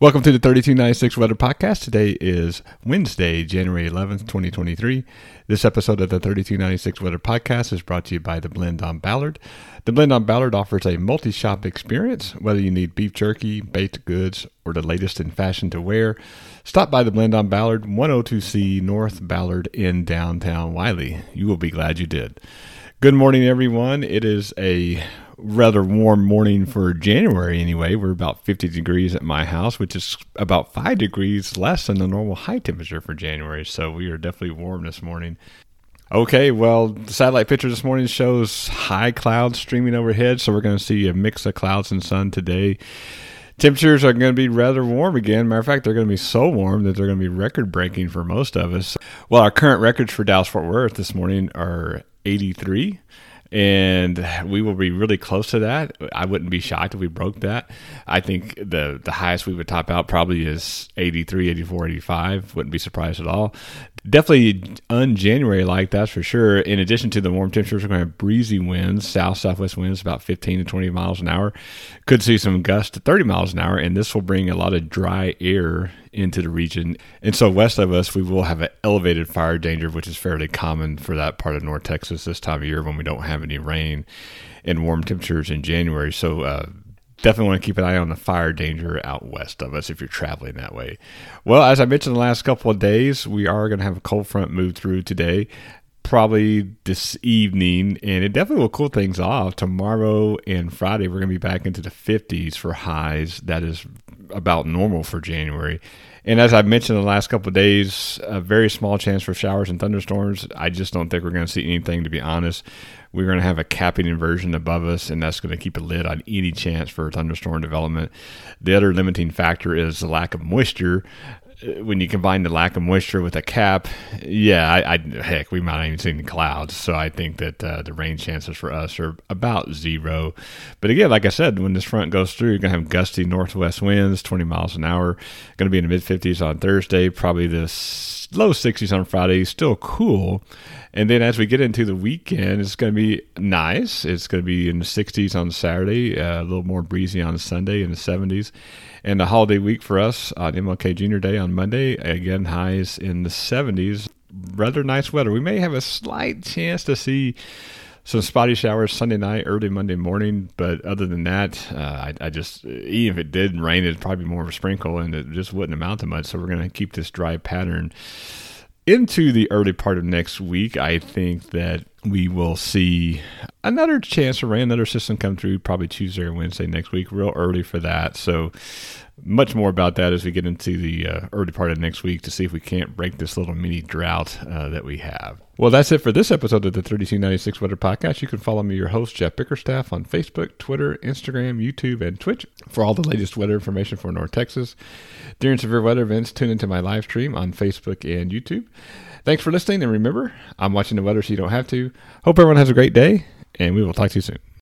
Welcome to the 3296 Weather Podcast. Today is Wednesday, January 11th, 2023. This episode of the 3296 Weather Podcast is brought to you by the Blend on Ballard. The Blend on Ballard offers a multi shop experience. Whether you need beef jerky, baked goods, or the latest in fashion to wear, stop by the Blend on Ballard, 102C North Ballard in downtown Wylie. You will be glad you did. Good morning, everyone. It is a rather warm morning for January anyway. We're about 50 degrees at my house, which is about 5 degrees less than the normal high temperature for January. So we are definitely warm this morning. Okay, well, the satellite picture this morning shows high clouds streaming overhead, so we're going to see a mix of clouds and sun today. Temperatures are going to be rather warm again. Matter of fact, they're going to be so warm that they're going to be record breaking for most of us. Well, our current records for Dallas Fort Worth this morning are 83 and we will be really close to that. I wouldn't be shocked if we broke that. I think the the highest we would top out probably is 83, 84, 85. Wouldn't be surprised at all. Definitely un January like that's for sure. In addition to the warm temperatures, we're going to have breezy winds, south southwest winds about 15 to 20 miles an hour. Could see some gusts to 30 miles an hour, and this will bring a lot of dry air into the region. And so west of us, we will have an elevated fire danger, which is fairly common for that part of North Texas this time of year when we don't have any rain and warm temperatures in January. So uh, definitely want to keep an eye on the fire danger out west of us if you're traveling that way. Well, as I mentioned the last couple of days, we are going to have a cold front move through today probably this evening, and it definitely will cool things off. Tomorrow and Friday, we're going to be back into the 50s for highs. That is about normal for January. And as I've mentioned the last couple of days, a very small chance for showers and thunderstorms. I just don't think we're going to see anything, to be honest. We're going to have a capping inversion above us, and that's going to keep a lid on any chance for thunderstorm development. The other limiting factor is the lack of moisture when you combine the lack of moisture with a cap, yeah, I, I heck, we might not even see any clouds. So I think that uh, the rain chances for us are about zero. But again, like I said, when this front goes through, you're gonna have gusty northwest winds, 20 miles an hour. Going to be in the mid 50s on Thursday, probably the low 60s on Friday. Still cool. And then as we get into the weekend, it's going to be nice. It's going to be in the 60s on Saturday, uh, a little more breezy on Sunday in the 70s. And the holiday week for us on MLK Junior Day on Monday, again, highs in the 70s. Rather nice weather. We may have a slight chance to see some spotty showers Sunday night, early Monday morning. But other than that, uh, I, I, just even if it did rain, it'd probably be more of a sprinkle, and it just wouldn't amount to much. So we're going to keep this dry pattern into the early part of next week, I think that we will see another chance of rain, another system come through probably Tuesday or Wednesday next week, real early for that. So much more about that as we get into the uh, early part of next week to see if we can't break this little mini drought uh, that we have. Well, that's it for this episode of the 3296 Weather Podcast. You can follow me, your host, Jeff Bickerstaff, on Facebook, Twitter, Instagram, YouTube, and Twitch for all the latest weather information for North Texas. During severe weather events, tune into my live stream on Facebook and YouTube. Thanks for listening, and remember, I'm watching the weather so you don't have to. Hope everyone has a great day, and we will talk to you soon.